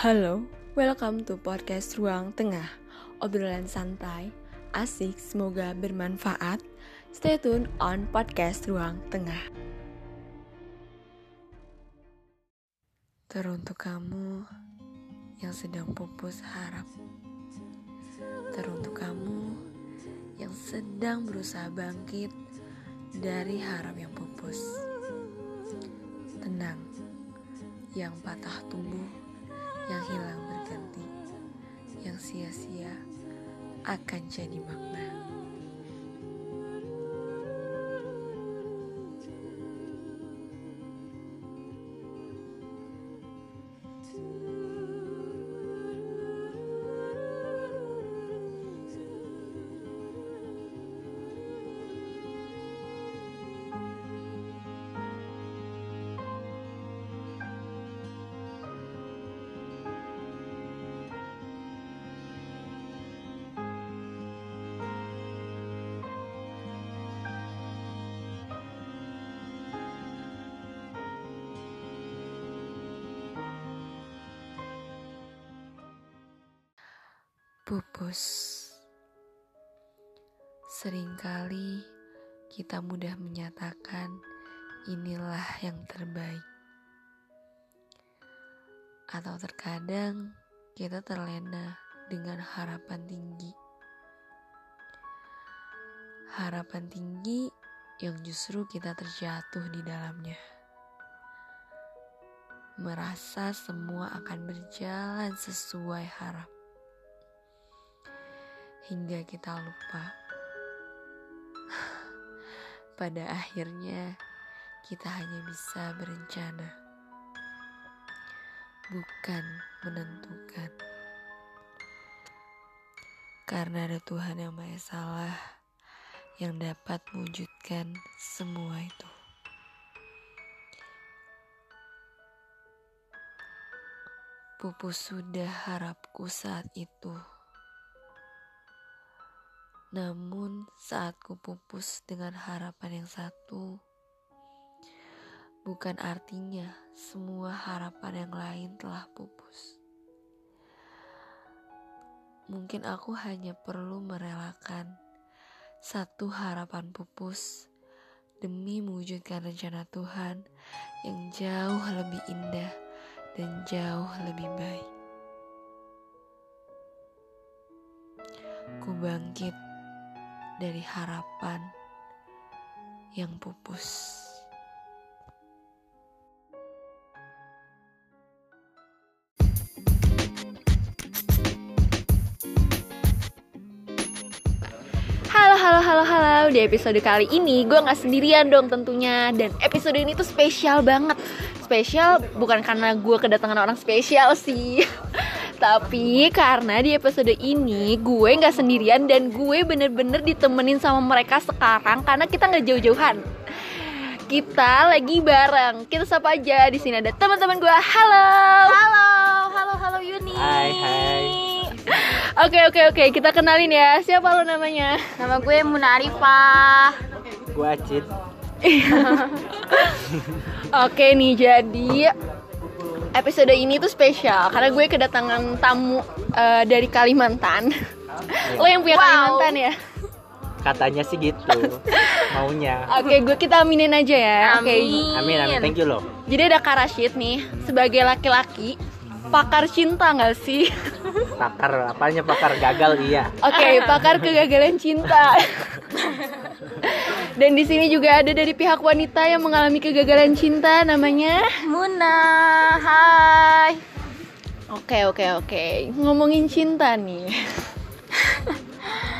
Halo, welcome to podcast Ruang Tengah. Obrolan santai, asik, semoga bermanfaat. Stay tune on podcast Ruang Tengah. Teruntuk kamu yang sedang pupus harap. Teruntuk kamu yang sedang berusaha bangkit dari harap yang pupus. Tenang, yang patah tumbuh, yang hilang berganti, yang sia-sia akan jadi makna. Pupus. Seringkali kita mudah menyatakan inilah yang terbaik. Atau terkadang kita terlena dengan harapan tinggi. Harapan tinggi yang justru kita terjatuh di dalamnya. Merasa semua akan berjalan sesuai harap hingga kita lupa. Pada akhirnya, kita hanya bisa berencana, bukan menentukan. Karena ada Tuhan yang Maha Esa yang dapat mewujudkan semua itu. Pupus sudah harapku saat itu. Namun saat ku pupus dengan harapan yang satu, bukan artinya semua harapan yang lain telah pupus. Mungkin aku hanya perlu merelakan satu harapan pupus demi mewujudkan rencana Tuhan yang jauh lebih indah dan jauh lebih baik. Ku bangkit dari harapan yang pupus. Halo, halo, halo, halo. Di episode kali ini gue nggak sendirian dong tentunya. Dan episode ini tuh spesial banget. Spesial bukan karena gue kedatangan orang spesial sih. Tapi karena di episode ini gue nggak sendirian dan gue bener-bener ditemenin sama mereka sekarang karena kita nggak jauh-jauhan. Kita lagi bareng. Kita sapa aja di sini ada teman-teman gue. Halo. Halo, halo, halo Yuni. Hai, hai. Oke oke oke kita kenalin ya. Siapa lo namanya? Nama gue Muna Arifah. Gue Acit. Oke nih jadi episode ini tuh spesial karena gue kedatangan tamu uh, dari Kalimantan. Lo yang punya Wow. Kalimantan ya? Katanya sih gitu. Maunya. Oke, gue kita aminin aja ya. Oke. Amin. Amin, amin. Thank you loh. Jadi ada Kak Rashid nih sebagai laki-laki pakar cinta nggak sih? Pakar, apanya pakar gagal iya. Oke, pakar kegagalan cinta. Dan di sini juga ada dari pihak wanita yang mengalami kegagalan cinta namanya. Muna, hai. Oke, oke, oke. Ngomongin cinta nih.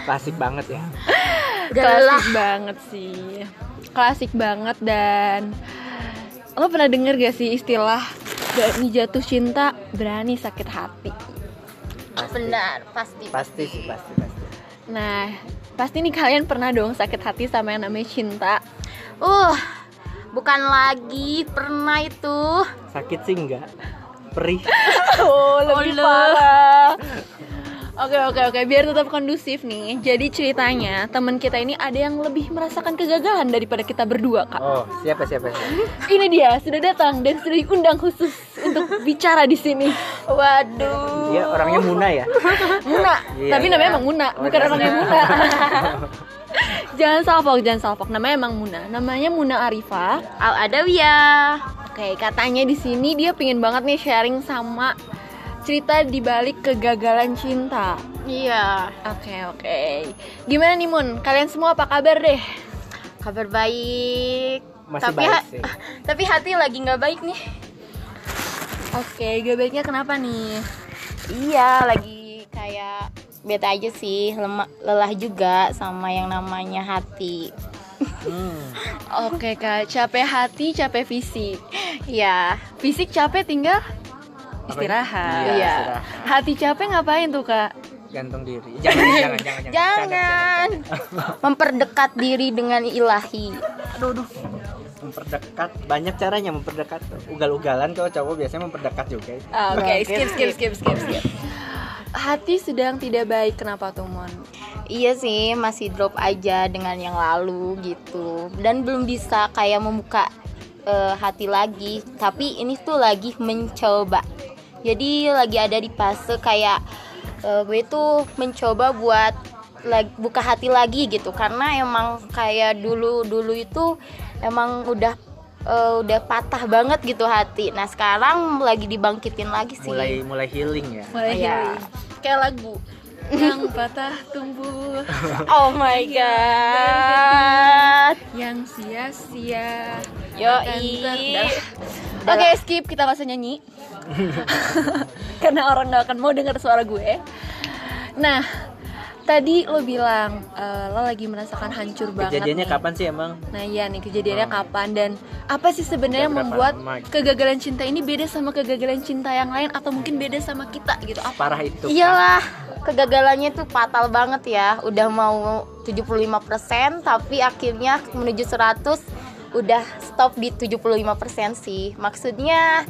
Klasik banget ya. Klasik banget sih. Klasik banget dan lo pernah denger gak sih istilah berani jatuh cinta, berani sakit hati. Benar, pasti. Pasti sih, pasti, pasti. Nah, pasti nih kalian pernah dong sakit hati sama yang namanya cinta. Uh, bukan lagi pernah itu. Sakit sih enggak. Perih. Oh, lebih Allah. parah. Oke oke oke biar tetap kondusif nih. Jadi ceritanya teman kita ini ada yang lebih merasakan kegagalan daripada kita berdua kak. Oh, siapa siapa siapa? Ini dia sudah datang dan sudah diundang khusus untuk bicara di sini. Waduh. Dia orangnya Muna ya. Muna, Iya, tapi iya. namanya emang Muna, Oh, bukan orangnya Muna. jangan salfok, jangan salfok. Namanya emang Muna. Namanya Muna Arifa. Al Adawiyah. Oke, katanya di sini dia pingin banget nih sharing sama cerita di balik kegagalan cinta. Iya. Oke, oke. Gimana nih Mun? Kalian semua apa kabar deh? Kabar baik. Masih tapi baik ha- sih. tapi hati lagi nggak baik nih. Oke, gak baiknya kenapa nih? Iya, lagi kayak beta aja sih, lemah, lelah juga sama yang namanya hati. Hmm. Oke kak, capek hati, capek fisik. Iya. Fisik capek tinggal istirahat. Iya, Iya. istirahat. Hati capek ngapain tuh kak? Gantung diri. Jangan, jangan, jangan, jangan. Jangan memperdekat diri dengan ilahi. Aduh, aduh. Memperdekat. Banyak caranya memperdekat. Ugal-ugalan kalau cowok biasanya memperdekat juga. Ah, Oke, Oke, skip, skip, skip, skip, skip. Hati sedang tidak baik, kenapa tuh Mon? Iya sih, masih drop aja dengan yang lalu gitu. Dan belum bisa kayak membuka eh, hati lagi. Tapi ini tuh lagi mencoba. Jadi lagi ada di fase kayak eh, gue tuh mencoba buat lag- buka hati lagi gitu. Karena emang kayak dulu dulu itu emang udah eh, udah patah banget gitu hati. Nah sekarang lagi dibangkitin lagi sih. Mulai mulai healing ya. Mulai Iya. healing. Kayak lagu yang patah tumbuh, Oh my god. yang sia-sia. Yoi. Oke, skip kita gak usah nyanyi. Karena orang gak akan mau dengar suara gue. Nah, tadi lo bilang eh, lo lagi merasakan hancur banget. Kejadiannya nih. kapan sih emang? Nah iya nih kejadiannya Oh. kapan dan apa sih sebenarnya membuat lama gitu? kegagalan cinta ini beda sama kegagalan cinta yang lain atau mungkin beda sama kita gitu apa? Parah itu. Iyalah, kegagalannya tuh fatal banget ya. Udah mau 75% tapi akhirnya menuju 100 udah stop di 75% sih. Maksudnya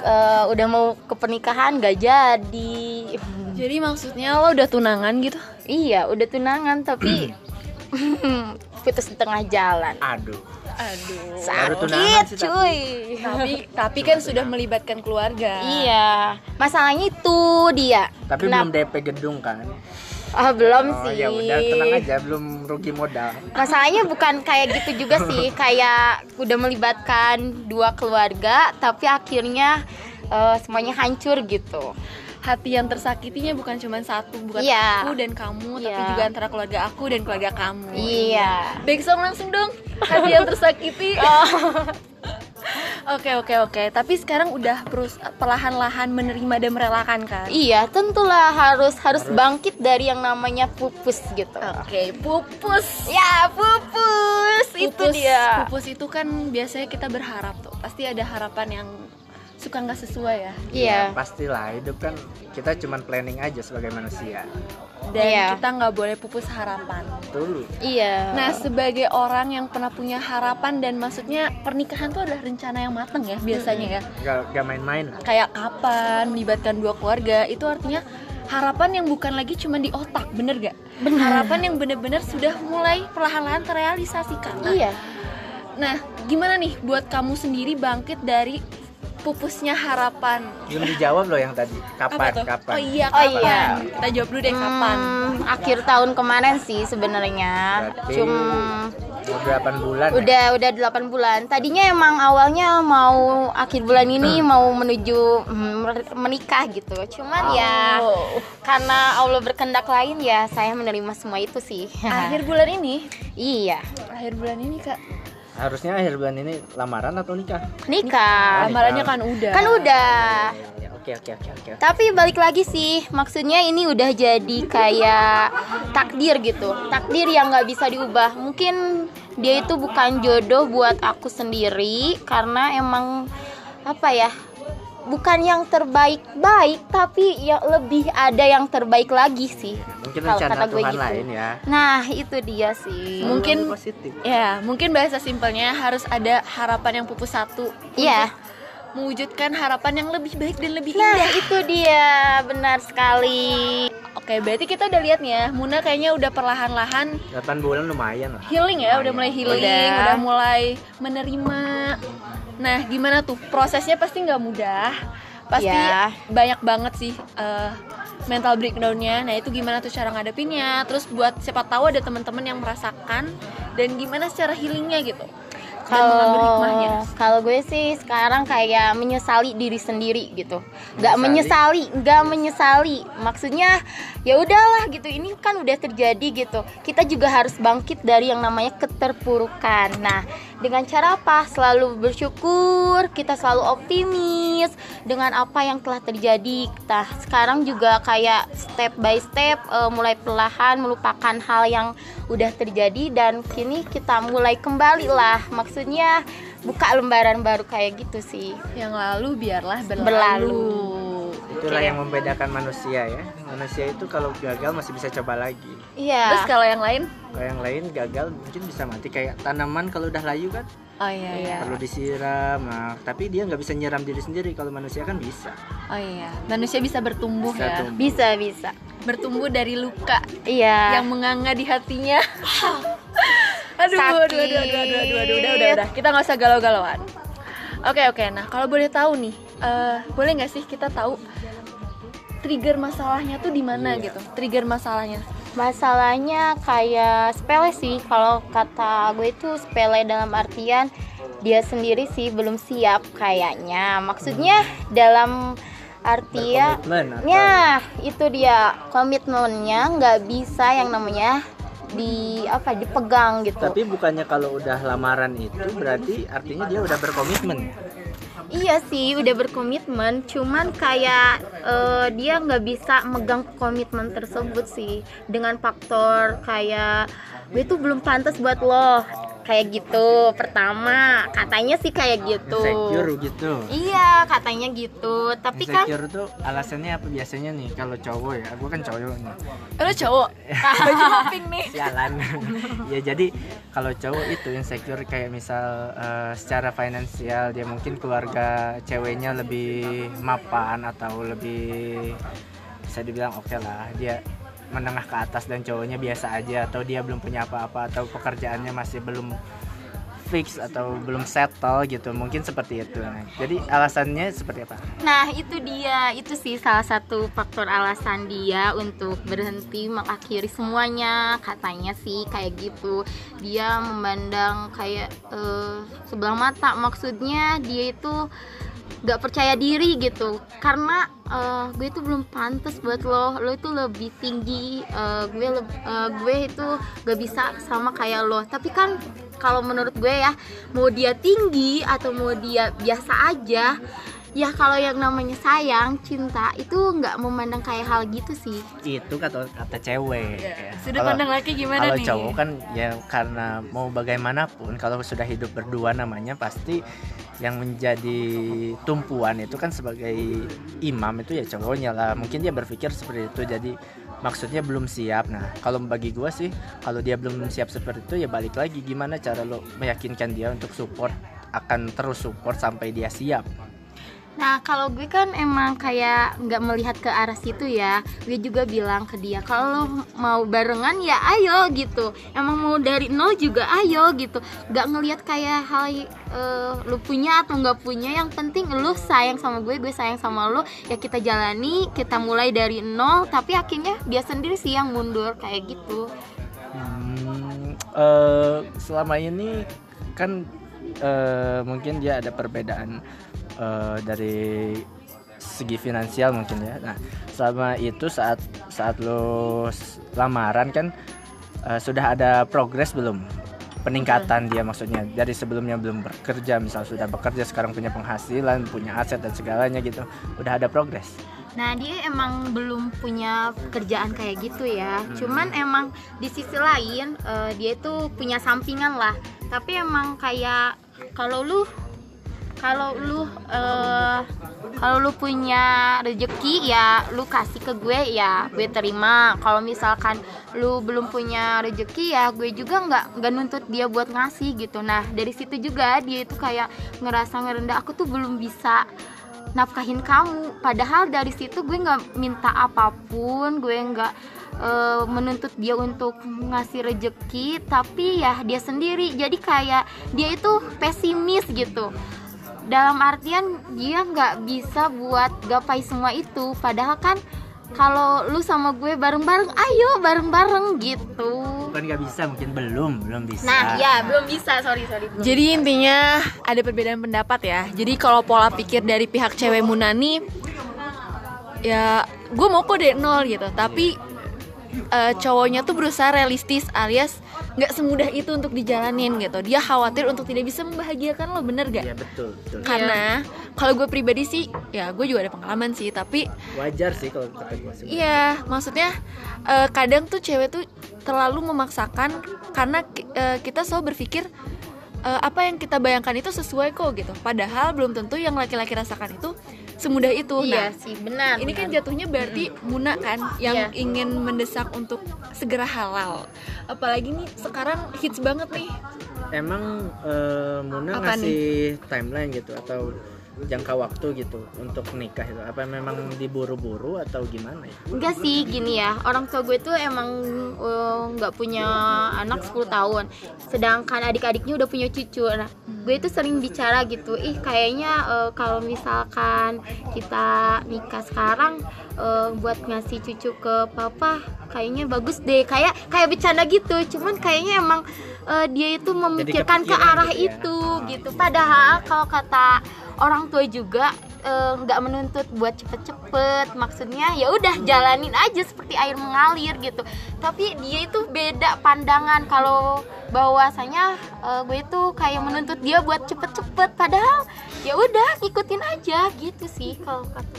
eh, udah mau ke pernikahan gak jadi. Jadi maksudnya lo udah tunangan gitu? iya, udah tunangan tapi putus di tengah jalan. Aduh. Aduh. Sakit, sih, cuy. Tapi tapi kan sudah melibatkan keluarga. Iya, masalahnya itu dia. Tapi Kenapa? belum DP gedung kan? Ah, belum Oh sih. ya udah tenang aja, belum rugi modal. Masalahnya bukan kayak gitu juga sih, kayak udah melibatkan dua keluarga, tapi akhirnya eh, semuanya hancur gitu. Hati yang tersakitinya bukan cuma satu, bukan Iya. aku dan kamu, tapi Iya. juga antara keluarga aku dan keluarga kamu. Iya. Back song langsung dong. Hati yang tersakiti. Oh. Oke oke oke. Tapi sekarang udah terus perlahan-lahan menerima dan merelakan kan? Iya, tentulah harus harus bangkit dari yang namanya pupus gitu. Oke, pupus. Ya, pupus, itu Pupus- dia. Pupus itu kan biasanya kita berharap tuh. Pasti ada harapan yang suka nggak sesuai ya. Iya. Pastilah hidup kan kita cuman planning aja sebagai manusia. Dan Iya. kita nggak boleh pupus harapan. Dulu. Iya. Nah, sebagai orang yang pernah punya harapan dan maksudnya pernikahan tuh adalah rencana yang matang ya biasanya ya. Gak, gak main-main lah. Kayak kapan melibatkan dua keluarga itu artinya harapan yang bukan lagi cuma di otak, bener gak? Harapan yang bener-bener sudah mulai perlahan-lahan terrealisasikan. Nah, iya. Nah, gimana nih buat kamu sendiri bangkit dari pupusnya harapan? Belum dijawab loh yang tadi. Kapan? Kapan? Oh iya, Oh kapan? iya. Kita jawab dulu deh kapan. Hmm, akhir tahun kemarin sih sebenarnya. Cuma Mau 8 bulan ya? udah udah 8 bulan. Tadinya emang awalnya mau akhir bulan ini mau menuju hmm, menikah gitu. Cuman ya Oh. karena Allah berkehendak lain ya saya menerima semua itu sih. Akhir bulan ini, iya. akhir bulan ini kak, Harusnya akhir bulan ini lamaran atau nikah? Nikah. lamarannya kan udah. Kan udah. Ya, Oke oke oke oke. Tapi balik lagi sih, maksudnya ini udah jadi kayak takdir gitu, takdir yang nggak bisa diubah. Mungkin dia itu bukan jodoh buat aku sendiri karena emang apa ya, bukan yang terbaik baik, tapi yang lebih ada yang terbaik lagi sih. Mungkin Kalau rencana kata gue Tuhan gitu. lain ya. Nah itu dia sih. Mungkin- Selalu positif. Ya, mungkin bahasa simpelnya harus ada harapan yang pupus satu. Iya. untuk mewujudkan harapan yang lebih baik dan lebih Nah, indah. itu dia, benar sekali. Oke, berarti kita udah lihat nih ya, Muna kayaknya udah perlahan-lahan 8 bulan lumayan lah healing ya, udah mulai healing, Udah. udah, mulai menerima. Nah, gimana tuh? Prosesnya pasti nggak mudah, pasti Ya. banyak banget sih eh, mental breakdownnya. Nah, itu gimana tuh cara ngadepinnya? Terus buat siapa tahu ada teman-teman yang merasakan dan gimana secara healingnya gitu. Kalau kalau gue sih sekarang kayak menyesali diri sendiri gitu. Gak Menyesali? menyesali, gak menyesali. Maksudnya ya udahlah gitu. Ini kan udah terjadi gitu. Kita juga harus bangkit dari yang namanya keterpurukan. Nah, dengan cara apa? Selalu bersyukur, kita selalu optimis dengan apa yang telah terjadi. Nah, sekarang juga kayak step by step eh, mulai perlahan melupakan hal yang udah terjadi dan kini kita mulai kembali lah. Maksudnya buka lembaran baru kayak gitu sih. Yang lalu biarlah berlalu. Berlalu. Itulah Oke. yang membedakan manusia ya Manusia itu kalau gagal masih bisa coba lagi Iya. Terus kalau yang lain? Kalau yang lain gagal mungkin bisa mati Kayak tanaman kalau udah layu kan Oh iya iya. perlu disiram nah, Tapi dia nggak bisa nyiram diri sendiri Kalau manusia kan bisa Oh iya. Manusia bisa bertumbuh Bisa ya. tumbuh. Bisa bisa. Bertumbuh dari luka Iya. yang menganga di hatinya. Aduh, Sakit. aduh, aduh, aduh, aduh, aduh, aduh, udah, udah, udah. Kita nggak usah galau-galauan. Oke, oke. Nah, kalau boleh tahu nih, eh, boleh nggak sih kita tahu trigger masalahnya tuh di mana Iya. gitu? Trigger masalahnya. Masalahnya kayak sepele sih. Kalau kata gue itu sepele dalam artian dia sendiri sih belum siap kayaknya. Maksudnya dalam artian Berkomitmen atau Ya, itu dia komitmennya nggak bisa yang namanya di apa dipegang gitu. Tapi bukannya kalau udah lamaran itu berarti artinya dia udah berkomitmen? Iya sih, udah berkomitmen, cuman kayak eh, dia nggak bisa megang komitmen tersebut sih. Dengan faktor kayak gue tuh belum pantas buat lo kayak gitu. Pertama, katanya sih kayak gitu. Insecure gitu Iya, katanya gitu. Tapi kan Insecure tuh alasannya apa biasanya nih kalau cowok ya gue kan cowok nih Lo cowok, baju pink nih. sialan ya jadi kalau cowok itu insecure kayak misal eh, secara finansial dia mungkin keluarga ceweknya lebih mapan atau lebih bisa dibilang oke lah dia menengah ke atas dan cowoknya biasa aja atau dia belum punya apa-apa atau pekerjaannya masih belum fix atau belum settle gitu. Mungkin seperti itu. Jadi alasannya seperti apa? Nah itu dia, itu sih salah satu faktor alasan dia untuk berhenti mengakhiri semuanya Katanya sih kayak gitu. Dia memandang kayak eh, sebelah mata. Maksudnya dia itu gak percaya diri gitu. Karena eh, gue itu belum pantas buat lo. Lo itu lebih tinggi eh, gue, eh, gue itu gak bisa sama kayak lo. Tapi kan kalau menurut gue ya Mau dia tinggi atau mau dia biasa aja ya kalau yang namanya sayang cinta itu nggak memandang kayak hal gitu sih. Itu kata kata cewek. Ya. Sudut Kalau- pandang laki gimana kalau nih? cowok kan ya karena mau bagaimanapun kalau sudah hidup berdua namanya pasti yang menjadi tumpuan itu kan sebagai imam itu ya cowoknya lah. Mungkin dia berpikir seperti itu jadi maksudnya belum siap. Nah kalau bagi gua sih kalau dia belum siap seperti itu ya balik lagi gimana cara lo meyakinkan dia untuk support akan terus support sampai dia siap nah kalau gue kan emang kayak nggak melihat ke arah situ ya. Gue juga bilang ke dia kalau mau barengan ya ayo gitu. Emang mau dari nol juga ayo gitu. Nggak ngelihat kayak hal eh, lu punya atau nggak punya yang penting lu sayang sama gue gue sayang sama lo ya kita jalani kita mulai dari nol tapi akhirnya dia sendiri sih yang mundur kayak gitu. Hmm, eh, selama ini kan eh, mungkin dia ada perbedaan eh, dari segi finansial mungkin ya. Nah, selama itu saat saat lo lamaran kan eh, sudah ada progres belum? Peningkatan dia maksudnya dari sebelumnya belum bekerja, misal sudah bekerja sekarang punya penghasilan, punya aset dan segalanya gitu. Udah ada progres. Nah dia emang belum punya pekerjaan kayak gitu ya. Cuman emang di sisi lain eh, dia itu punya sampingan lah. Tapi emang kayak kalau lu kalau lu eh, kalau lu punya rezeki ya lu kasih ke gue ya gue terima. Kalau misalkan lu belum punya rezeki ya gue juga nggak nggak nuntut dia buat ngasih gitu. Nah dari situ juga dia itu kayak ngerasa ngerendah. Aku tuh belum bisa nafkahin kamu. Padahal dari situ gue nggak minta apa pun gue nggak eh, menuntut dia untuk ngasih rejeki. Tapi ya dia sendiri. Jadi kayak dia itu pesimis gitu dalam artian dia nggak bisa buat gapai semua itu. Padahal kan kalau lu sama gue bareng-bareng ayo bareng-bareng gitu. Bukan nggak bisa mungkin belum belum bisa. Nah ya belum bisa. Sorry sorry belum Jadi intinya ada perbedaan pendapat ya. Jadi kalau pola pikir dari pihak cewek Munani ya gue mau kok dari nol gitu. Tapi eh, cowoknya tuh berusaha realistis alias nggak semudah itu untuk dijalanin gitu. Dia khawatir untuk tidak bisa membahagiakan lo bener gak? Iya betul betul Karena kalau gue pribadi sih ya gue juga ada pengalaman sih. Tapi wajar sih kalau kata gue sih Iya, maksudnya eh, kadang tuh cewek tuh terlalu memaksakan karena eh, kita selalu berpikir eh, apa yang kita bayangkan itu sesuai kok gitu. Padahal belum tentu yang laki-laki rasakan itu semudah itu. iya Nah, sih benar ini kan benar. jatuhnya berarti Muna kan yang Iya. ingin mendesak untuk segera halal. Apalagi nih sekarang hits banget nih. emang eh, Muna Apa ngasih timeline gitu atau jangka waktu gitu untuk nikah itu? Apa memang diburu-buru atau gimana ya? Enggak sih gini ya. Orang tua gue tuh emang eh, nggak punya anak 10 tahun. Sedangkan adik-adiknya udah punya cucu. Nah gue tuh sering bicara gitu ih kayaknya eh, kalau misalkan kita nikah sekarang eh, buat ngasih cucu ke papa kayaknya bagus deh. Kayak kayak bercanda gitu. Cuman kayaknya emang eh, dia itu memikirkan ke arah gitu ya. itu gitu. Padahal kalau kata orang tua juga eh, nggak menuntut buat cepet-cepet. Maksudnya ya udah jalanin aja seperti air mengalir gitu. Tapi dia itu beda pandangan. Kalau bahwasanya eh, gue itu kayak menuntut dia buat cepet-cepet. Padahal ya udah ikutin aja. Gitu sih kalau kata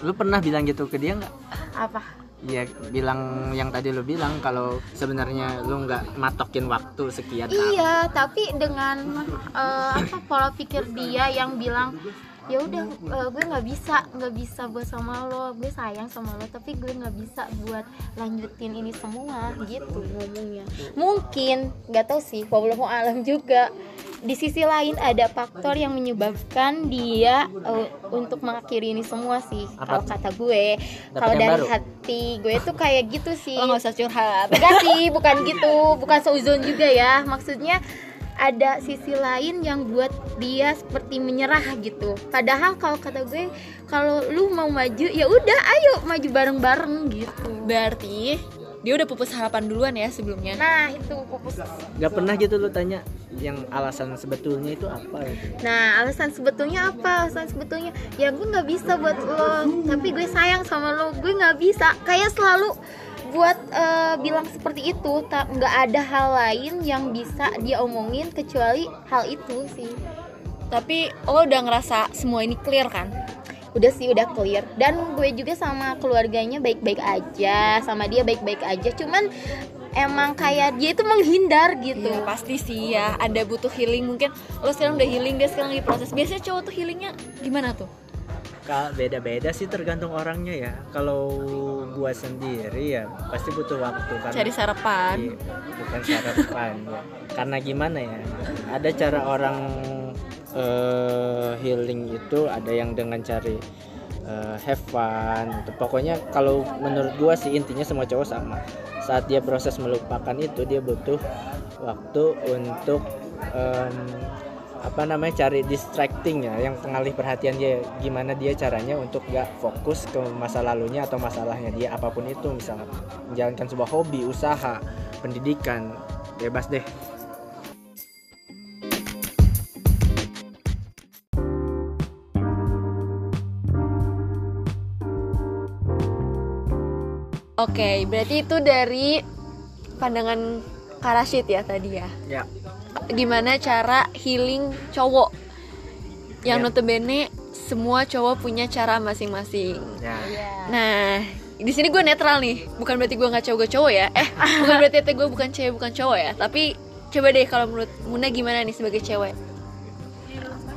lu pernah bilang gitu ke dia nggak? Apa Iya bilang yang tadi lu bilang kalau sebenarnya lu nggak matokin waktu sekian. Iya, tapi dengan eh, apa pola pikir dia yang bilang ya udah eh, gue nggak bisa nggak bisa buat sama lo. Gue sayang sama lo tapi gue nggak bisa buat lanjutin ini semua gitu ngomongnya. Mungkin nggak tahu sih wallahu alam juga. Di sisi lain ada faktor yang menyebabkan dia eh, untuk mengakhiri ini semua sih kalau kata gue. Kalau dari baru? hati gue tuh kayak gitu sih. Lo nggak usah curhat. Enggak sih, bukan gitu, bukan seuzon juga ya. Maksudnya ada sisi lain yang buat dia seperti menyerah gitu. Padahal kalau kata gue, kalau lu mau maju ya udah ayo maju bareng-bareng gitu. Berarti dia udah pupus harapan duluan ya sebelumnya. Nah, itu fokus. Gak pernah gitu lu tanya yang alasan sebetulnya itu apa gitu. Nah, alasan sebetulnya apa? Alasan sebetulnya ya gue nggak bisa buat lo, tapi gue sayang sama lo. Gue nggak bisa. Kayak selalu buat eh, bilang seperti itu, tak nggak ada hal lain yang bisa dia omongin kecuali hal itu sih. Tapi lo udah ngerasa semua ini clear kan? Udah sih udah clear dan gue juga sama keluarganya baik-baik aja, sama dia baik-baik aja. Cuman emang kayak dia itu menghindar gitu. Ya pasti sih ya ada butuh healing mungkin lo sekarang udah healing dia sekarang lagi proses biasanya cowok tuh healingnya gimana tuh beda-beda sih tergantung orangnya ya. Kalau gua sendiri ya pasti butuh waktu karena cari sarapan Iya, bukan sarapan ya. Karena gimana ya? Ada cara orang eh, healing itu ada yang dengan cari eh, have fun. Pokoknya kalau menurut gua sih intinya semua cowok sama. Saat dia proses melupakan itu dia butuh waktu untuk em, apa namanya cari distracting ya yang pengalih perhatian dia gimana dia caranya untuk gak fokus ke masa lalunya atau masalahnya dia apa pun itu misalnya menjalankan sebuah hobi usaha pendidikan bebas deh. Oke berarti itu dari pandangan Karasit ya tadi ya? Ya gimana cara healing cowok yang Ya. notabene semua cowok punya cara masing-masing ya Nah, di sini gue netral nih. Bukan berarti gue nggak cowok gue cowok ya. Eh, bukan berarti gue bukan cewek bukan cowok ya. Tapi coba deh kalau menurut Muna gimana nih sebagai cewek?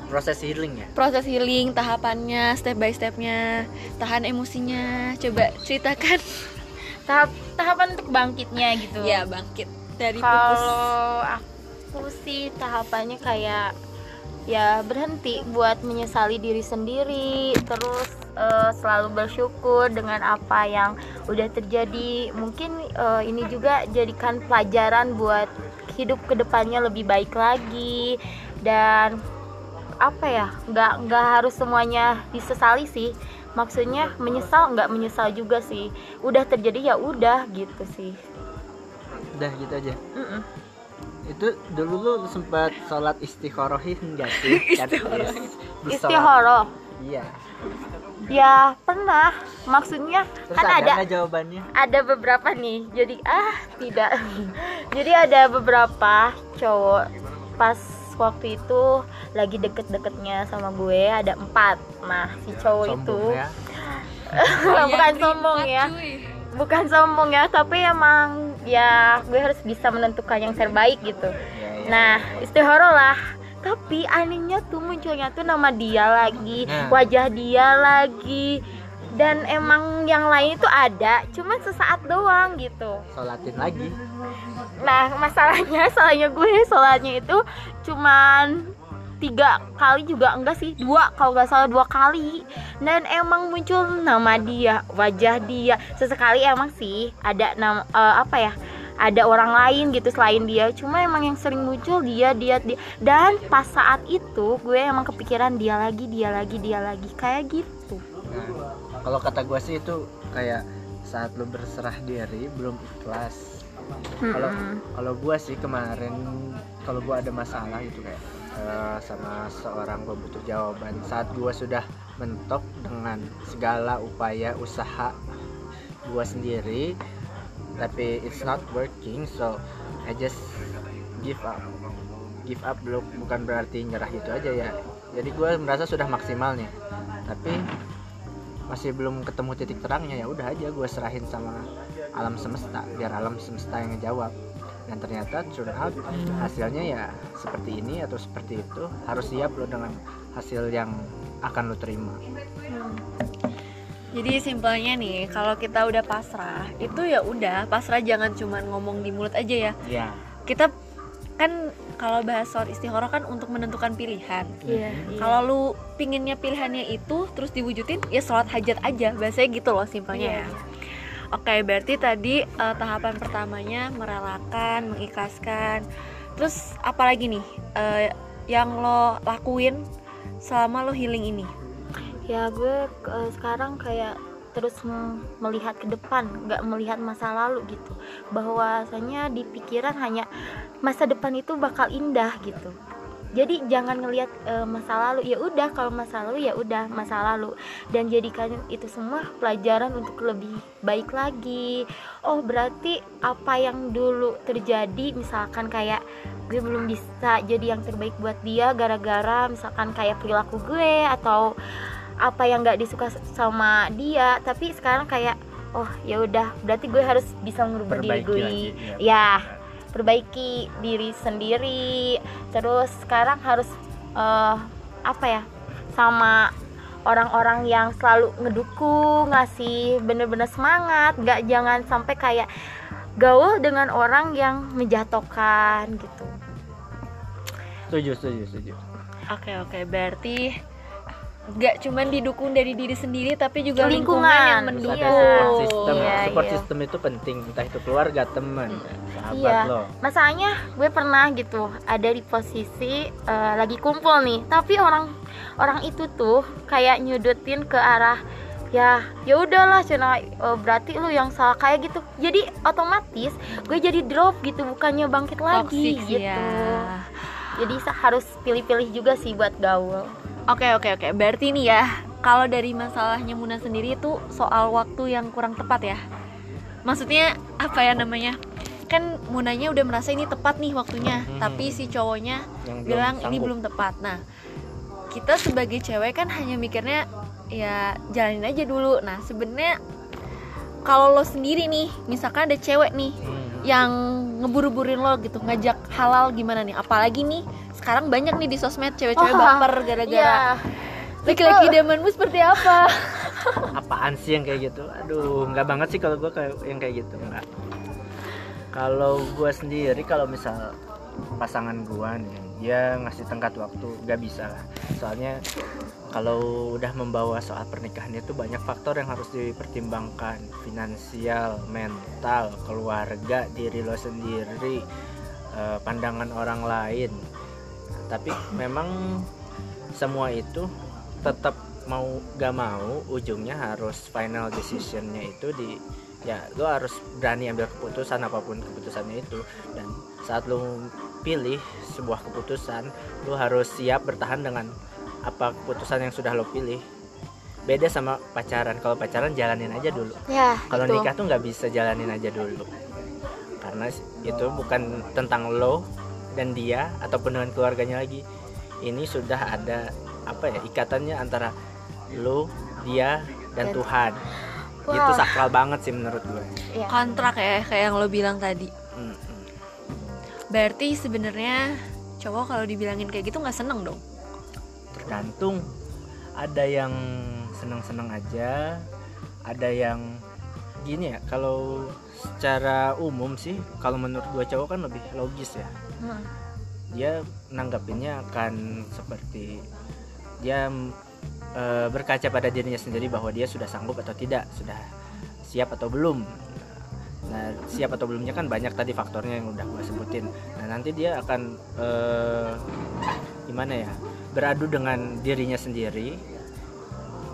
proses healing ya proses healing tahapannya step by stepnya tahan emosinya coba ceritakan tahap tahapan untuk bangkitnya gitu ya bangkit dari kalau aku sih tahapannya kayak ya berhenti buat menyesali diri sendiri terus eh, selalu bersyukur dengan apa yang udah terjadi. Mungkin eh, ini juga jadikan pelajaran buat hidup ke depannya lebih baik lagi. Dan apa ya nggak nggak harus semuanya disesali sih. Maksudnya menyesal nggak menyesal juga sih. Udah terjadi ya udah gitu sih. Udah gitu aja? Mm-mm. Itu dulu lu sempat sholat istikharohi enggak sih? Sholat. istihoroh iya. Ya pernah, maksudnya terus kan ada ada jawabannya? ada beberapa nih. Jadi ah tidak. Jadi ada beberapa cowok. Pas waktu itu lagi deket-deketnya sama gue ada empat. Nah si cowok itu. Sombong ya. Bukan sombong ya, bukan sombong ya, tapi emang ya gue harus bisa menentukan yang terbaik gitu. Iya, iya. Nah, istihoroh lah. Tapi anehnya tuh munculnya tuh nama dia lagi, Nah. wajah dia lagi. Dan emang yang lain itu ada, cuman sesaat doang gitu. sholatin lagi Nah, masalahnya, salahnya gue sholatnya itu cuman tiga kali juga enggak sih? Dua kalau nggak salah dua kali. Dan emang muncul nama dia wajah dia. Sesekali emang sih ada nama eh, apa ya ada orang lain gitu selain dia. Cuma emang yang sering muncul dia dia dia. Dan pas saat itu gue emang kepikiran dia lagi dia lagi dia lagi. Kayak gitu. Nah, kalau kata gue sih itu kayak saat lu berserah diri belum ikhlas. Kalau Mm-mm. kalau gue sih kemarin kalau gue ada masalah gitu kayak sama seorang gue butuh jawaban. Saat gue sudah mentok dengan segala upaya usaha gue sendiri tapi it's not working so I just give up. Give up belum bukan berarti nyerah itu aja ya. Jadi gue merasa sudah maksimal nih. Tapi masih belum ketemu titik terangnya ya udah aja gue serahin sama alam semesta biar alam semesta yang ngejawab dan ternyata turn out hasilnya ya seperti ini atau seperti itu harus siap lo dengan hasil yang akan lo terima Jadi simpelnya nih, kalau kita udah pasrah, itu ya udah pasrah jangan cuman ngomong di mulut aja ya. ya Kita kan kalau bahas soal istikharah kan untuk menentukan pilihan. Iya, Kalau lu pinginnya pilihannya itu terus diwujudin, ya sholat hajat aja. Bahasanya gitu loh simpelnya Iya, ya. Oke, berarti tadi eh, tahapan pertamanya merelakan, mengikhlaskan. Terus apalagi nih eh, yang lo lakuin selama lo healing ini? ya gue eh, sekarang kayak terus melihat ke depan nggak melihat masa lalu gitu bahwasanya di pikiran hanya masa depan itu bakal indah gitu jadi jangan ngelihat eh, masa lalu. Ya udah kalau masa lalu ya udah masa lalu. Dan jadikan itu semua pelajaran untuk lebih baik lagi. Oh berarti apa yang dulu terjadi misalkan kayak gue belum bisa jadi yang terbaik buat dia gara-gara misalkan kayak perilaku gue atau apa yang nggak disuka sama dia. Tapi sekarang kayak oh ya udah berarti gue harus bisa merubah diri gue. lagi, ya perbaiki diri sendiri. Terus sekarang harus eh, apa ya sama orang-orang yang selalu ngedukung ngasih bener-bener semangat. Nggak jangan sampai kayak gaul dengan orang yang menjatuhkan gitu. Setuju setuju setuju. Oke oke, berarti nggak cuman didukung dari diri sendiri tapi juga lingkungan, Lingkungan. yang mendukung. Iya. support system Iya, support iya. system itu penting entah itu keluarga teman sahabat Iya. lo masalahnya gue pernah gitu ada di posisi eh, lagi kumpul nih tapi orang orang itu tuh kayak nyudutin ke arah ya ya udahlah cina eh, berarti lu yang salah kayak gitu jadi otomatis gue jadi drop gitu bukannya bangkit lagi Toxic gitu ya. jadi harus pilih-pilih juga sih buat gaul Oke oke oke, berarti nih ya kalau dari masalahnya Muna sendiri itu soal waktu yang kurang tepat ya. Maksudnya apa ya namanya? Kan Munanya udah merasa ini tepat nih waktunya, Mhm. tapi si cowoknya yang belum bilang ini belum tepat. Nah, kita sebagai cewek kan hanya mikirnya ya jalanin aja dulu. Nah, sebenarnya kalau lo sendiri nih, misalkan ada cewek nih Hmm. yang ngeburu-burin lo gitu, ngajak halal gimana nih? Apalagi nih sekarang banyak nih di sosmed cewek-cewek Oh, baper gara-gara. Iya. laki-laki idamanmu seperti apa? Apaan sih yang kayak gitu? Aduh nggak banget sih kalau gue kayak yang kayak gitu nggak. Kalau gue sendiri kalau misal pasangan gue nih dia ngasih tengkat waktu nggak bisa lah. Soalnya kalau udah membawa soal pernikahan itu banyak faktor yang harus dipertimbangkan. Finansial mental keluarga diri lo sendiri eh, pandangan orang lain tapi memang semua itu tetap mau gak mau ujungnya harus final decisionnya itu di ya lo harus berani ambil keputusan apa pun keputusannya itu. Dan saat lo pilih sebuah keputusan lo harus siap bertahan dengan apa keputusan yang sudah lo pilih. Beda sama pacaran. Kalau pacaran jalanin aja dulu. Ya, kalau itu. nikah tuh nggak bisa jalanin aja dulu. Karena itu bukan tentang lo dan dia ataupun dengan keluarganya lagi. Ini sudah ada apa ya ikatannya antara lo dia dan Dan- Tuhan. Wah. itu sakral banget sih menurut gue Ya. kontrak ya kayak yang lo bilang tadi. Mm, mm. berarti sebenarnya cowok kalau dibilangin kayak gitu nggak seneng dong? Tergantung. Ada yang senang-senang aja ada yang gini ya kalau secara umum sih kalau menurut gue cowok kan lebih logis ya Dia nanggapinnya akan seperti dia e, berkaca pada dirinya sendiri bahwa dia sudah sanggup atau tidak sudah siap atau belum. Nah siap atau belumnya kan banyak tadi faktornya yang udah gue sebutin. Nah nanti dia akan e, gimana ya beradu dengan dirinya sendiri.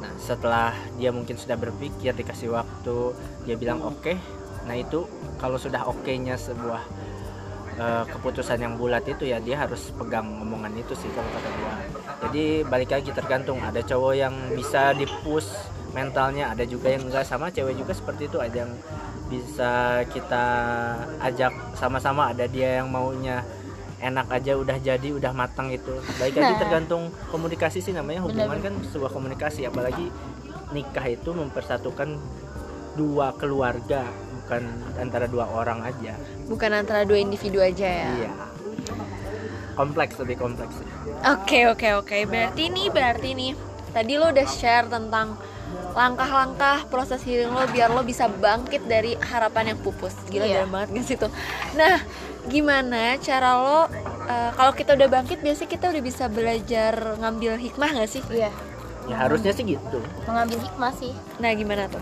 Nah setelah dia mungkin sudah berpikir dikasih waktu dia bilang oke. Nah itu kalau sudah oke nya sebuah eh, keputusan yang bulat itu ya dia harus pegang omongan itu sih kalau kata gua. Jadi balik lagi tergantung. Ada cowok yang bisa dipus mentalnya ada juga yang enggak. Sama cewek juga seperti itu. Ada yang bisa kita ajak sama-sama. Ada dia yang maunya enak aja udah jadi udah matang itu. Balik lagi Nah. tergantung komunikasi sih. Namanya hubungan Benar. kan sebuah komunikasi. Apalagi nikah itu mempersatukan dua keluarga bukan antara dua orang aja bukan antara dua individu aja ya Iya. Kompleks lebih kompleks sih. Oke oke oke berarti nih berarti nih tadi lo udah share tentang langkah-langkah proses healing lo biar lo bisa bangkit dari harapan yang pupus gila Iya. dalam banget gak sih tuh nah gimana cara lo eh, kalau kita udah bangkit biasanya kita udah bisa belajar ngambil hikmah gak sih Iya. Ya harusnya sih gitu. Mengambil hikmah sih. nah gimana tuh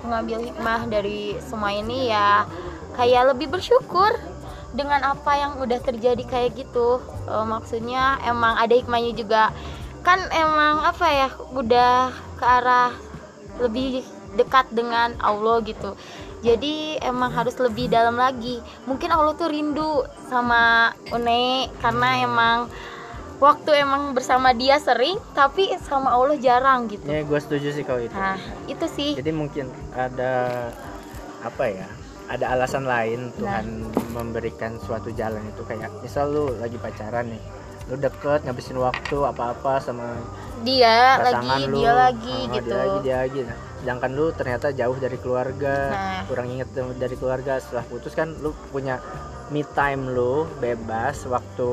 mengambil hikmah dari semua ini ya kayak lebih bersyukur dengan apa yang udah terjadi kayak gitu. Eh, maksudnya emang ada hikmahnya juga. Kan emang apa ya udah ke arah lebih dekat dengan Allah gitu. Jadi emang harus lebih dalam lagi. Mungkin Allah tuh rindu sama Une karena emang waktu emang bersama dia sering tapi sama Allah jarang gitu. Ya gue setuju sih kalau itu. nah itu sih. Jadi mungkin ada apa ya? Ada alasan lain Tuhan memberikan suatu jalan itu kayak misal lu lagi pacaran nih, lu deket ngabisin waktu apa-apa sama dia lagi lu, dia lagi oh, gitu Dia lagi dia lagi. Nah, sedangkan lu ternyata jauh dari keluarga, Nah. kurang inget dari keluarga. Setelah putus kan lu punya me time lu bebas, waktu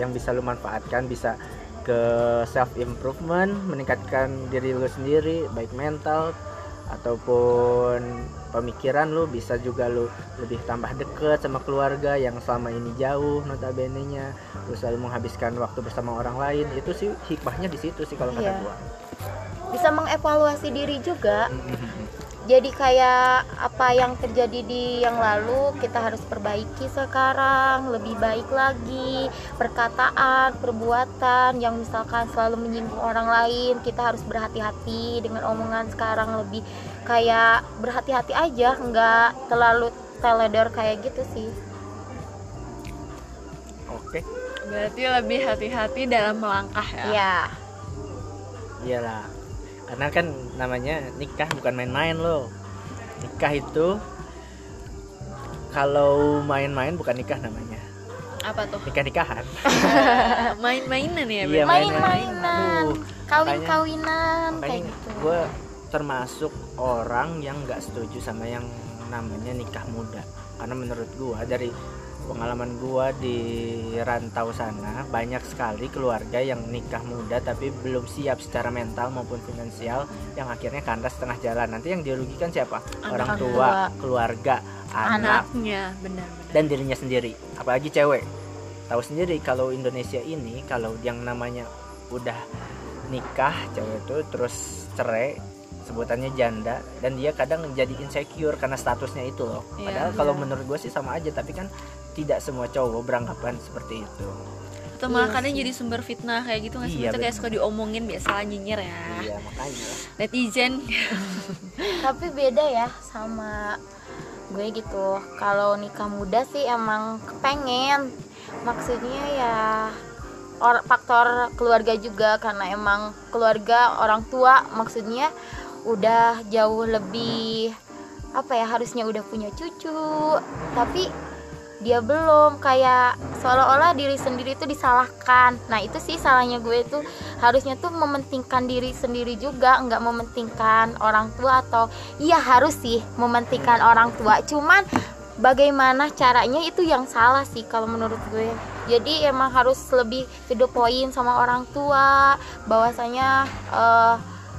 yang bisa lu manfaatkan bisa ke self improvement, meningkatkan diri lu sendiri, baik mental ataupun pemikiran lu bisa juga lu lebih tambah deket sama keluarga yang selama ini jauh notabene nya lu selalu menghabiskan waktu bersama orang lain. Itu sih hikmahnya di situ sih kalau kata Iya. gua. Bisa mengevaluasi diri juga jadi kayak apa yang terjadi di yang lalu kita harus perbaiki sekarang. Lebih baik lagi perkataan perbuatan yang misalkan selalu menyinggung orang lain. Kita harus berhati-hati dengan omongan sekarang. Lebih kayak berhati-hati aja nggak terlalu teledor kayak gitu sih. Oke. Berarti lebih hati-hati dalam melangkah ya? Ya iyalah karena kan namanya nikah bukan main-main loh. Nikah itu kalau main-main bukan nikah namanya. Apa tuh? Nikah nikahan main-mainan ya Iya, main-mainan. Kawin-kawinan kayak gitu. gue termasuk orang yang nggak setuju sama yang namanya nikah muda. Karena menurut gue dari pengalaman gua di rantau sana banyak sekali keluarga yang nikah muda tapi belum siap secara mental maupun finansial yang akhirnya kandas setengah jalan. Nanti yang dirugikan siapa? Orang Anak tua tua. keluarga anak. Anaknya benar-benar dan dirinya sendiri apalagi cewek. Tahu sendiri kalau Indonesia ini kalau yang namanya udah nikah cewek itu terus cerai sebutannya janda dan dia kadang jadi insecure karena statusnya itu loh. Iya, padahal kalau iya. menurut gue sih sama aja tapi kan tidak semua cowok beranggapan seperti itu. Atau malah kadang jadi sumber fitnah kayak gitu nggak sih? Iya, itu kayak suka diomongin biasa nyinyir ya. Iya makanya. Netizen. Tapi beda ya sama gue gitu. Kalau nikah muda sih emang kepengen. Maksudnya ya or, faktor keluarga juga karena emang keluarga orang tua maksudnya udah jauh lebih apa ya harusnya udah punya cucu. Tapi dia belum kayak seolah-olah diri sendiri itu disalahkan. Nah itu sih salahnya gue itu harusnya tuh mementingkan diri sendiri juga nggak mementingkan orang tua atau iya harus sih mementingkan orang tua. Cuman bagaimana caranya itu yang salah sih kalau menurut gue. Jadi emang harus lebih to the sama orang tua. Bahwasanya eh,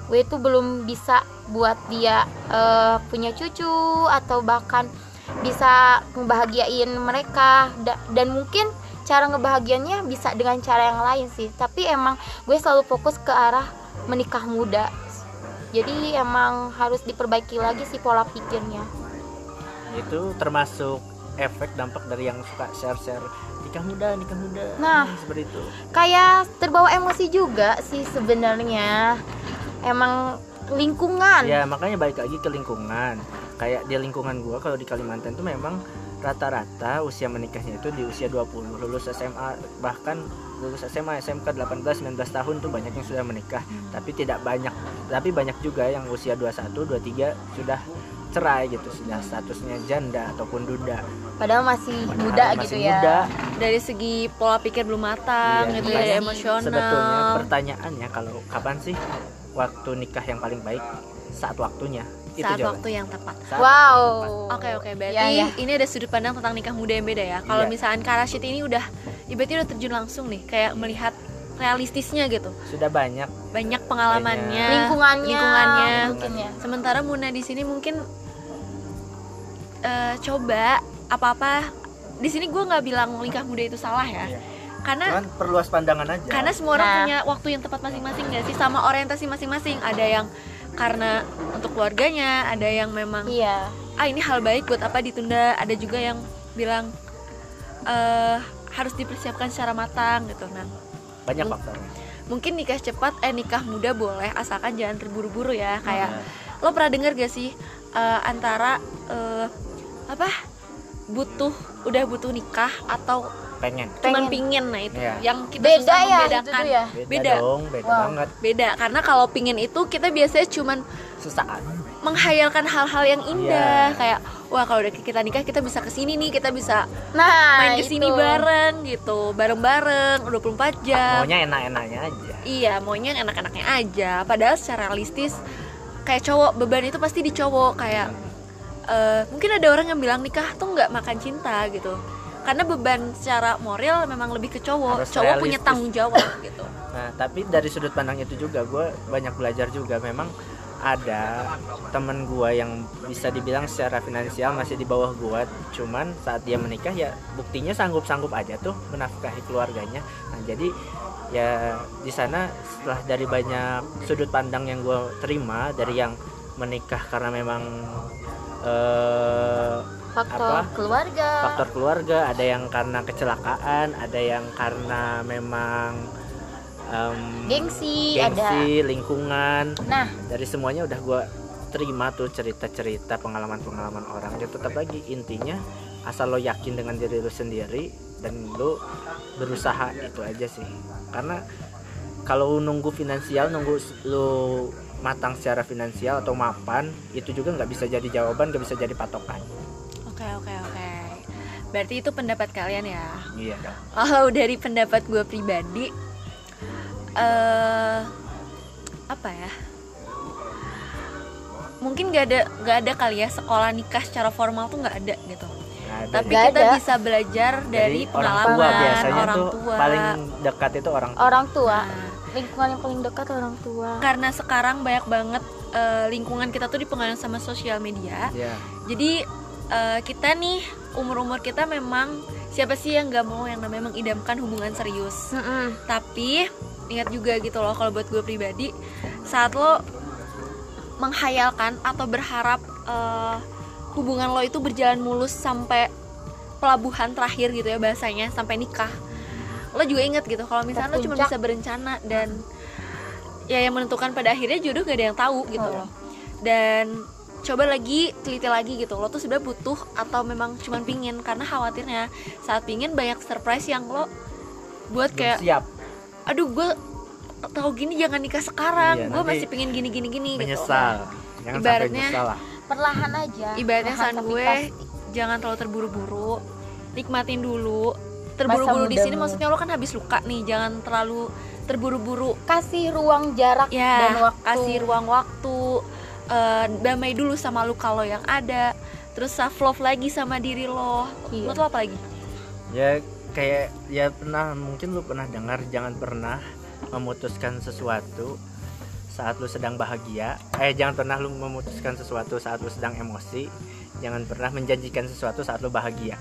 gue itu belum bisa buat dia eh, punya cucu atau bahkan bisa ngebahagiain mereka Da- dan mungkin cara ngebahagiannya bisa dengan cara yang lain sih. Tapi emang gue selalu fokus ke arah menikah muda. Jadi emang harus diperbaiki lagi sih pola pikirnya. Itu termasuk efek dampak dari yang suka share-share nikah muda nikah muda. Nah. Hmm, seperti itu. kayak terbawa emosi juga sih sebenarnya. Emang lingkungan. Ya makanya balik lagi ke lingkungan kayak di lingkungan gua kalau di Kalimantan itu memang rata-rata usia menikahnya itu di usia 20 lulus SMA bahkan lulus SMA SMK 18 19 tahun tuh banyak yang sudah menikah. Tapi tidak banyak tapi banyak juga yang usia 21 23 sudah cerai gitu sudah statusnya janda ataupun duda. Padahal masih Padahal muda masih gitu ya. muda. dari segi pola pikir belum matang Iya, gitu ya sih. emosional. sebetulnya pertanyaannya kalau kapan sih waktu nikah yang paling baik? Saat waktunya itu saat jawabannya. waktu yang tepat Saat Wow. Oke oke berarti Iya, iya. ini ada sudut pandang tentang nikah muda yang beda ya. Kalau Iya. misalkan Karashid ini udah ibaratnya udah terjun langsung nih kayak melihat realistisnya gitu. sudah banyak Banyak pengalamannya, lingkungannya lingkungannya. mungkin ya Sementara Muna di sini mungkin eh, coba apa-apa di sini gue nggak bilang nikah muda itu salah ya. Iya. Karena cuman perluas pandangan aja karena semua orang Nah. punya waktu yang tepat masing-masing nggak sih sama orientasi masing-masing. Ada yang karena untuk keluarganya, ada yang memang iya. Ah ini hal baik buat apa ditunda. Ada juga yang bilang eh harus dipersiapkan secara matang gitu. Nah banyak faktornya. mungkin nikah cepat eh nikah muda boleh asalkan jangan terburu-buru ya. Kayak Nah, lo pernah dengar gak sih eh, antara eh, apa butuh udah butuh nikah atau pengen. Cuman Pengen. pingin nah itu. Iya. yang kita beda susah ya membedakan. ya beda, Beda. dong beda Wow. banget. Beda karena kalau pingin itu kita biasanya cuman sesaat menghayalkan hal-hal yang indah. Iya. kayak wah kalau udah kita nikah kita bisa ke sini nih kita bisa nah main ke sini itu. bareng gitu. Bareng-bareng 24 jam. Maunya enak-enaknya aja. Iya maunya yang enak-enaknya aja. Padahal secara realistis kayak cowok beban itu pasti di cowok. Kayak eh, mungkin ada orang yang bilang nikah tuh nggak makan cinta gitu karena beban secara moral memang lebih ke cowok. Harus cowok punya realistis. tanggung jawab gitu. Nah tapi dari sudut pandang itu juga gue banyak belajar juga. Memang ada temen gue yang bisa dibilang secara finansial masih di bawah gue cuman saat dia menikah ya buktinya sanggup-sanggup aja tuh menafkahi keluarganya. Nah jadi ya di sana setelah dari banyak sudut pandang yang gue terima dari yang menikah karena memang eh, faktor Apa? keluarga. Faktor keluarga ada yang karena kecelakaan ada yang karena memang em, gengsi, ada. gengsi lingkungan. Nah. Dari semuanya udah gue terima tuh cerita-cerita pengalaman-pengalaman orang. Dia tetap lagi intinya asal lo yakin dengan diri lo sendiri dan lo berusaha itu aja sih. Karena kalau nunggu finansial nunggu lo matang secara finansial atau mapan itu juga nggak bisa jadi jawaban nggak bisa jadi patokan oke oke oke berarti itu pendapat kalian ya iya dong kalau dari pendapat gue pribadi eh apa ya mungkin gak ada gak ada kali ya sekolah nikah secara formal tuh nggak ada gitu ada. tapi Nggak kita ada. bisa belajar dari Jadi pengalaman orang tua biasanya orang tuh tua. paling dekat itu orang tua. orang tua Nah, lingkungan yang paling dekat orang tua karena sekarang banyak banget eh, lingkungan kita tuh dipengaruhi sama sosial media Ya. jadi eh, kita nih umur umur kita memang siapa sih yang nggak mau yang namanya mengidamkan hubungan serius Mm-mm. tapi ingat juga gitu loh kalau buat gue pribadi saat lo menghayalkan atau berharap eh, hubungan lo itu berjalan mulus sampai pelabuhan terakhir gitu ya bahasanya sampai nikah lo juga ingat gitu kalau misalnya lo cuma bisa berencana dan ya yang menentukan pada akhirnya jodoh gak ada yang tahu gitu Oh. loh. Dan coba lagi teliti lagi gitu lo tuh sebenarnya butuh atau memang cuma pingin? Karena khawatirnya saat pingin banyak surprise yang lo buat Belum kayak siap. Aduh gue tahu gini jangan nikah sekarang. Iya, gue masih pengen gini gini gini menyesal. Jangan Ibaratnya- sampai nyesal lah. perlahan aja. Gitu ibaratnya tapi gue pasti. jangan terlalu terburu-buru. Nikmatin dulu terburu-buru di sini maksudnya lo kan habis luka nih jangan terlalu terburu-buru kasih ruang jarak ya dan waktu kasih ruang waktu eh, damai dulu sama luka lo yang ada terus self love lagi sama diri lo Iya. lo tuh apa lagi Ya kayak ya pernah mungkin lu pernah dengar jangan pernah memutuskan sesuatu saat lu sedang bahagia. Eh jangan pernah lu memutuskan sesuatu saat lu sedang emosi. Jangan pernah menjanjikan sesuatu saat lu bahagia.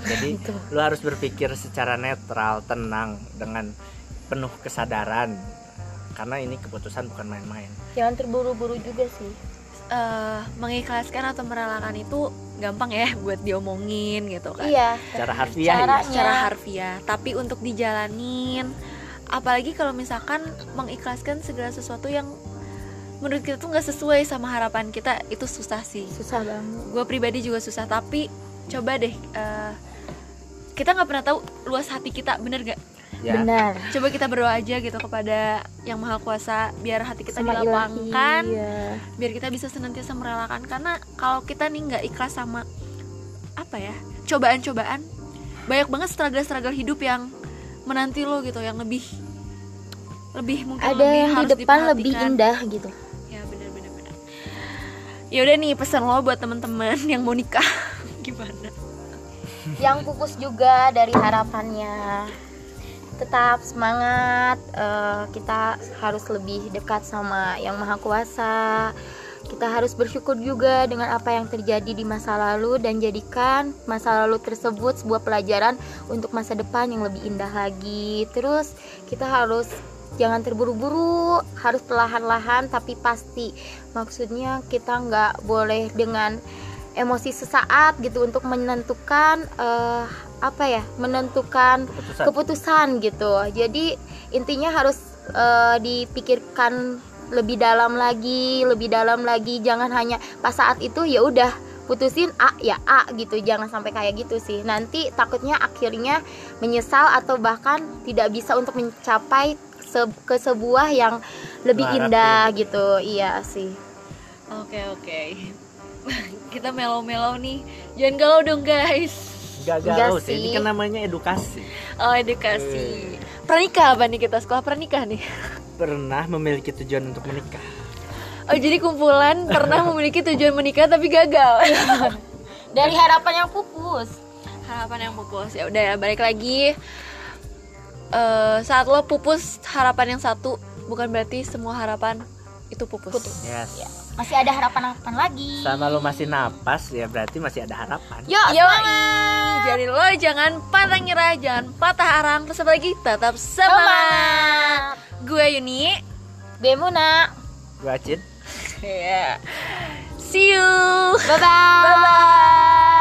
Jadi lu harus berpikir secara netral, tenang dengan penuh kesadaran. Karena ini keputusan bukan main-main. jangan terburu-buru juga sih Eh, mengikhlaskan atau merelakan itu gampang ya buat diomongin gitu kan iya Secara harfiah ya. Caranya. secara harfiah tapi untuk dijalanin apalagi kalau misalkan mengikhlaskan segala sesuatu yang menurut kita tuh nggak sesuai sama harapan kita itu susah sih susah banget gue pribadi juga susah tapi coba deh eh, kita nggak pernah tahu luas hati kita bener gak Ya. benar. Coba kita berdoa aja gitu kepada yang maha kuasa biar hati kita sama ilahi dilapangkan iya. biar kita bisa senantiasa merelakan. Karena kalau kita nih nggak ikhlas sama apa ya cobaan-cobaan banyak banget struggle-struggle hidup yang menanti lo gitu yang lebih lebih mungkin ada lebih yang harus di depan lebih indah gitu. Ya benar benar benar ya udah nih pesan lo buat teman-teman yang mau nikah. Gimana yang pupus juga dari harapannya. Tetap semangat eh, kita harus lebih dekat sama yang maha kuasa. Kita harus bersyukur juga dengan apa yang terjadi di masa lalu dan jadikan masa lalu tersebut sebuah pelajaran untuk masa depan yang lebih indah lagi. Terus kita harus jangan terburu-buru harus perlahan-lahan tapi pasti. Maksudnya kita nggak boleh dengan emosi sesaat gitu untuk menentukan eh, apa ya menentukan Keputusan. keputusan gitu. Jadi intinya harus eh, dipikirkan lebih dalam lagi lebih dalam lagi. Jangan hanya pas saat itu ya udah putusin A ya A gitu. Jangan sampai kayak gitu sih. Nanti takutnya akhirnya menyesal atau bahkan tidak bisa untuk mencapai se- ke sebuah yang lebih indah gitu. Iya sih. Oke oke kita melo-melo nih. Jangan galau dong guys. Gak galau sih. Ini sih. kan namanya edukasi. oh edukasi. Pernikah apa nih kita? Sekolah pernikah nih? Pernah memiliki tujuan untuk menikah. oh jadi kumpulan pernah memiliki tujuan menikah tapi gagal. Dari harapan yang pupus. Harapan yang pupus. Ya udah balik lagi. Eh, saat lo pupus harapan yang satu bukan berarti semua harapan itu pupus, Yes. Masih ada harapan-harapan lagi Sama lo masih napas ya berarti masih ada harapan. yuk Yoi, jadi lo jangan pantang nyerah, jangan patah arang, terus apa lagi tetap semangat. Gue Yuni, Bemuna Gua Acid. ya, see you. bye bye, Bye bye.